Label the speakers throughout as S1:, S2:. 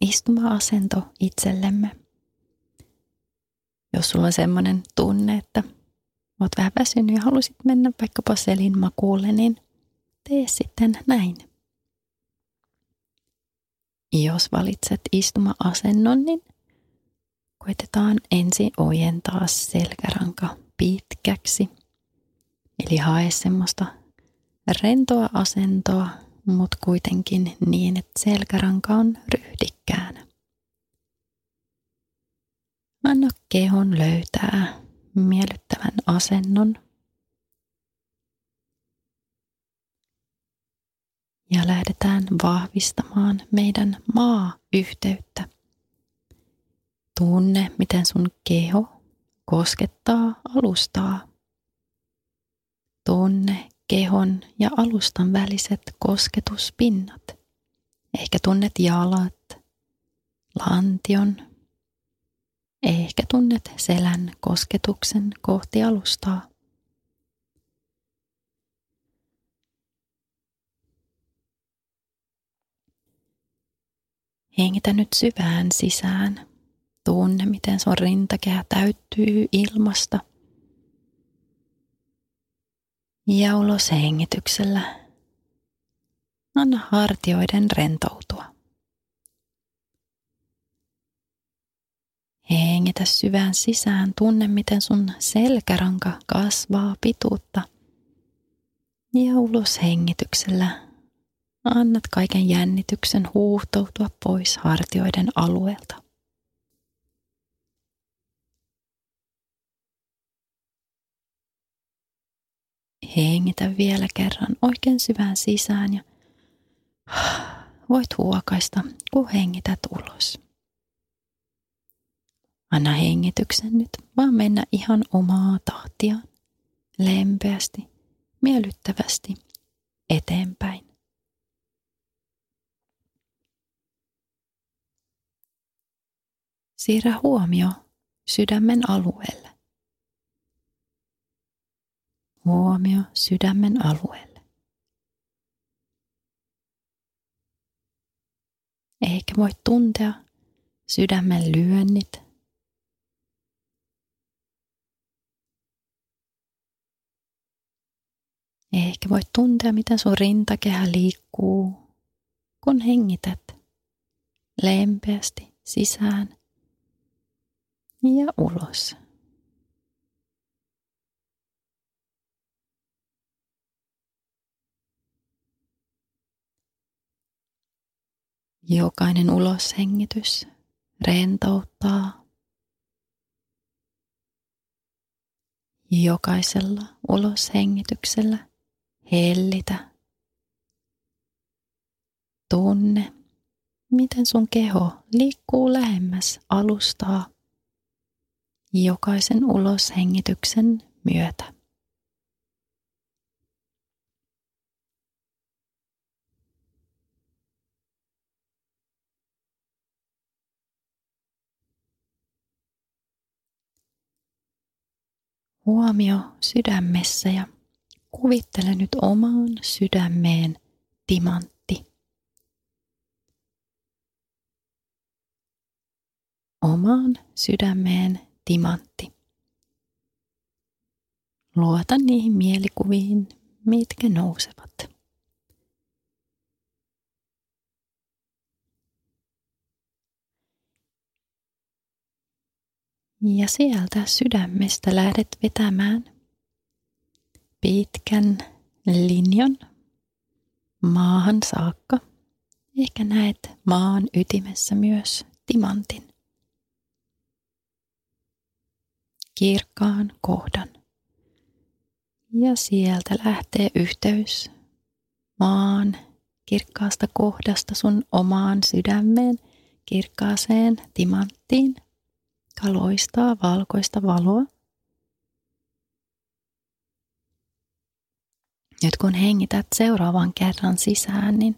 S1: istuma-asento itsellemme. Jos sulla on sellainen tunne, että oot vähän väsynyt ja halusit mennä vaikkapa selin makuulle, niin tee sitten näin. Jos valitset istuma-asennon, niin koitetaan ensin ojentaa selkäranka pitkäksi. Eli hae semmoista rentoa asentoa, mutta kuitenkin niin, että selkäranka on ryhdikkäänä. Anna kehon löytää miellyttävän asennon. Ja lähdetään vahvistamaan meidän maa-yhteyttä. Tunne, miten sun keho koskettaa alustaa. Tunne kehon ja alustan väliset kosketuspinnat. Ehkä tunnet jalat, lantion. Ehkä tunnet selän kosketuksen kohti alustaa. Hengitä nyt syvään sisään. Tunne, miten sun rintakehä täyttyy ilmasta – ja ulos hengityksellä. Anna hartioiden rentoutua. Hengitä syvään sisään, tunne miten sun selkäranka kasvaa pituutta. Ja ulos hengityksellä annat kaiken jännityksen huuhtoutua pois hartioiden alueelta. Hengitä vielä kerran oikein syvään sisään ja voit huokaista, kun hengität ulos. Anna hengityksen nyt vaan mennä ihan omaa tahtiaan, lempeästi, miellyttävästi eteenpäin. Siirrä huomio sydämen alueelle huomio sydämen alueelle. Ehkä voit tuntea sydämen lyönnit. Ehkä voit tuntea, miten sun rintakehä liikkuu, kun hengität lempeästi sisään ja ulos. Jokainen uloshengitys rentouttaa. Jokaisella uloshengityksellä hellitä. Tunne, miten sun keho liikkuu lähemmäs alustaa jokaisen uloshengityksen myötä. huomio sydämessä ja kuvittele nyt omaan sydämeen timantti. Omaan sydämeen timantti. Luota niihin mielikuviin, mitkä nousevat. Ja sieltä sydämestä lähdet vetämään pitkän linjan maahan saakka. Ehkä näet maan ytimessä myös timantin. Kirkkaan kohdan. Ja sieltä lähtee yhteys maan kirkkaasta kohdasta sun omaan sydämeen kirkkaaseen timanttiin, joka loistaa valkoista valoa. Nyt kun hengität seuraavan kerran sisään, niin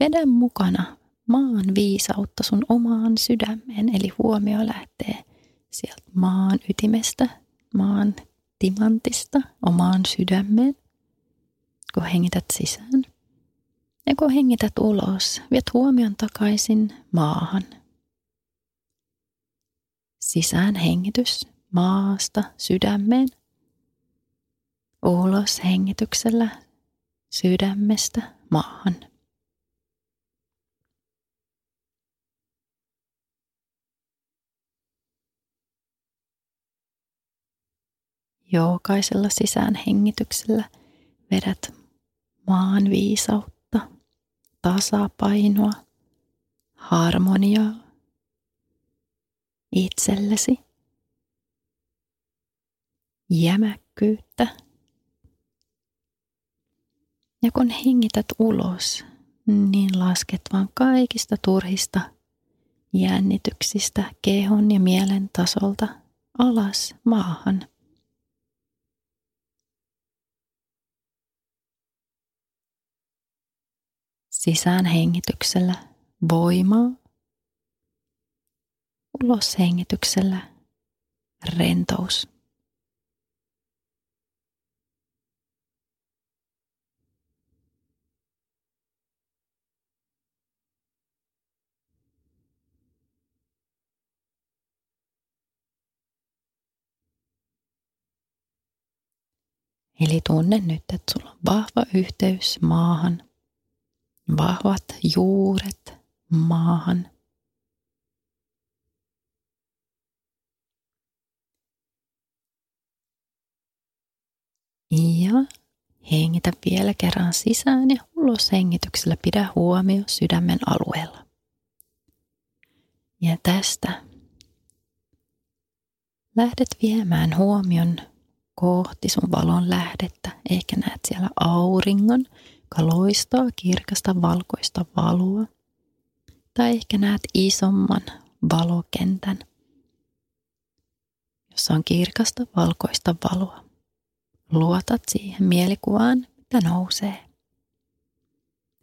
S1: vedä mukana maan viisautta sun omaan sydämeen. Eli huomio lähtee sieltä maan ytimestä, maan timantista omaan sydämeen, kun hengität sisään. Ja kun hengität ulos, viet huomion takaisin maahan. Sisään hengitys maasta sydämeen. Ulos hengityksellä sydämestä maahan. Jokaisella sisään hengityksellä vedät maan viisautta, tasapainoa, harmoniaa itsellesi, jämäkkyyttä. Ja kun hengität ulos, niin lasket vaan kaikista turhista jännityksistä kehon ja mielen tasolta alas maahan. Sisään hengityksellä voimaa. Ulos hengityksellä rentous. Eli tunne nyt, että sulla on vahva yhteys maahan vahvat juuret maahan. Ja hengitä vielä kerran sisään ja ulos hengityksellä pidä huomio sydämen alueella. Ja tästä lähdet viemään huomion kohti sun valon lähdettä. Ehkä näet siellä auringon, joka loistaa kirkasta valkoista valoa. Tai ehkä näet isomman valokentän, jossa on kirkasta valkoista valoa. Luotat siihen mielikuvaan, mitä nousee.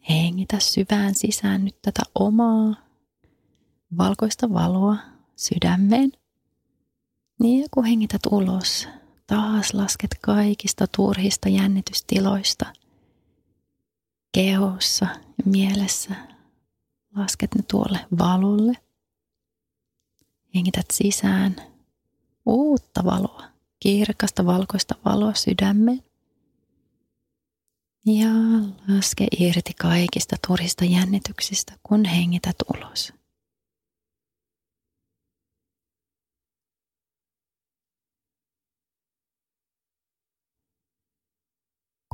S1: Hengitä syvään sisään nyt tätä omaa valkoista valoa sydämeen. Niin ja kun hengität ulos, taas lasket kaikista turhista jännitystiloista – kehossa ja mielessä. Lasket ne tuolle valolle. Hengität sisään uutta valoa, kirkasta valkoista valoa sydämeen. Ja laske irti kaikista turista jännityksistä, kun hengität ulos.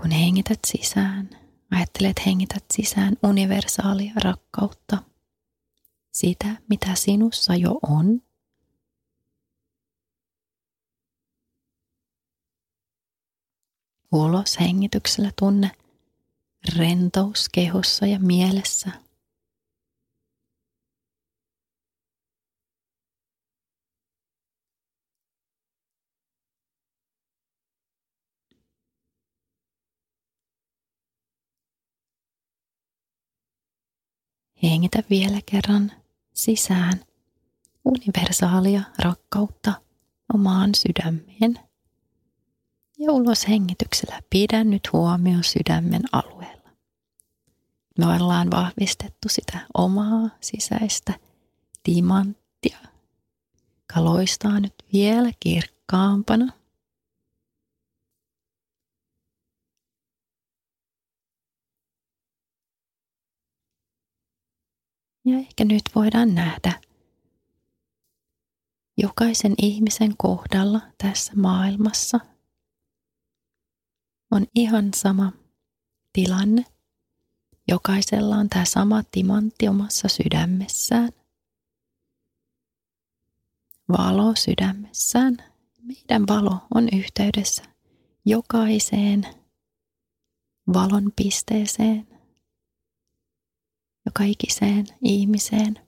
S1: Kun hengität sisään, Ajattelet hengität sisään universaalia rakkautta, sitä mitä sinussa jo on. Ulos hengityksellä tunne rentous kehossa ja mielessä. Hengitä vielä kerran sisään universaalia rakkautta omaan sydämeen. Ja ulos hengityksellä pidä nyt huomio sydämen alueella. Me ollaan vahvistettu sitä omaa sisäistä timanttia, joka loistaa nyt vielä kirkkaampana – Ja ehkä nyt voidaan nähdä jokaisen ihmisen kohdalla tässä maailmassa on ihan sama tilanne. Jokaisella on tämä sama timantti omassa sydämessään. Valo sydämessään. Meidän valo on yhteydessä jokaiseen valon pisteeseen joka ikiseen ihmiseen.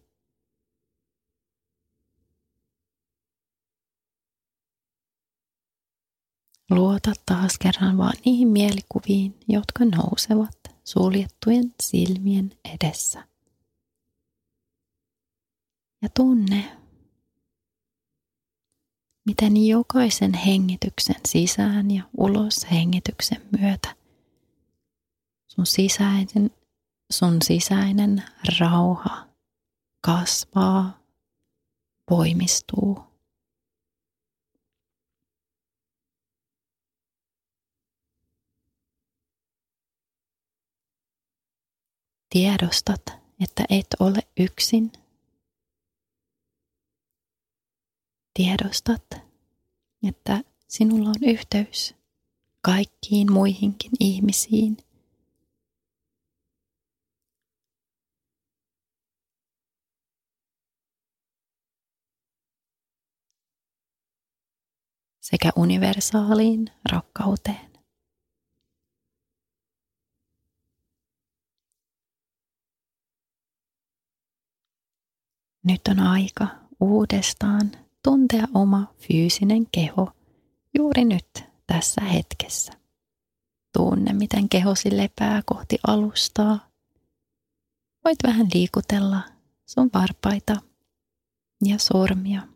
S1: Luota taas kerran vaan niihin mielikuviin, jotka nousevat suljettujen silmien edessä. Ja tunne, miten jokaisen hengityksen sisään ja ulos hengityksen myötä sun sisäisen sun sisäinen rauha kasvaa, voimistuu. Tiedostat, että et ole yksin – tiedostat, että sinulla on yhteys kaikkiin muihinkin ihmisiin. Sekä universaaliin rakkauteen. Nyt on aika uudestaan tuntea oma fyysinen keho juuri nyt tässä hetkessä. Tunne, miten kehosi lepää kohti alustaa. Voit vähän liikutella sun varpaita ja sormia.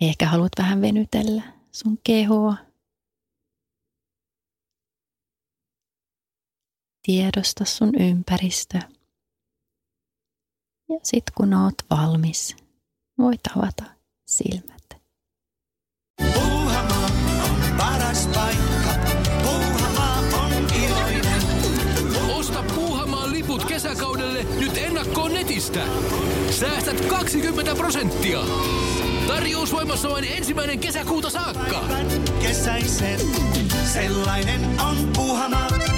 S1: Ehkä haluat vähän venytellä sun kehoa. Tiedosta sun ympäristö. Ja sit kun oot valmis, voit avata silmät.
S2: Puuhamaa on paras paikka. Puuhamaa on iloinen.
S3: Osta Puuhamaan liput kesäkaudelle nyt ennakkoon netistä. Säästät 20 prosenttia. Tarjous voimassa vain ensimmäinen kesäkuuta saakka.
S2: Kesäisen, sellainen on Puuhamaa.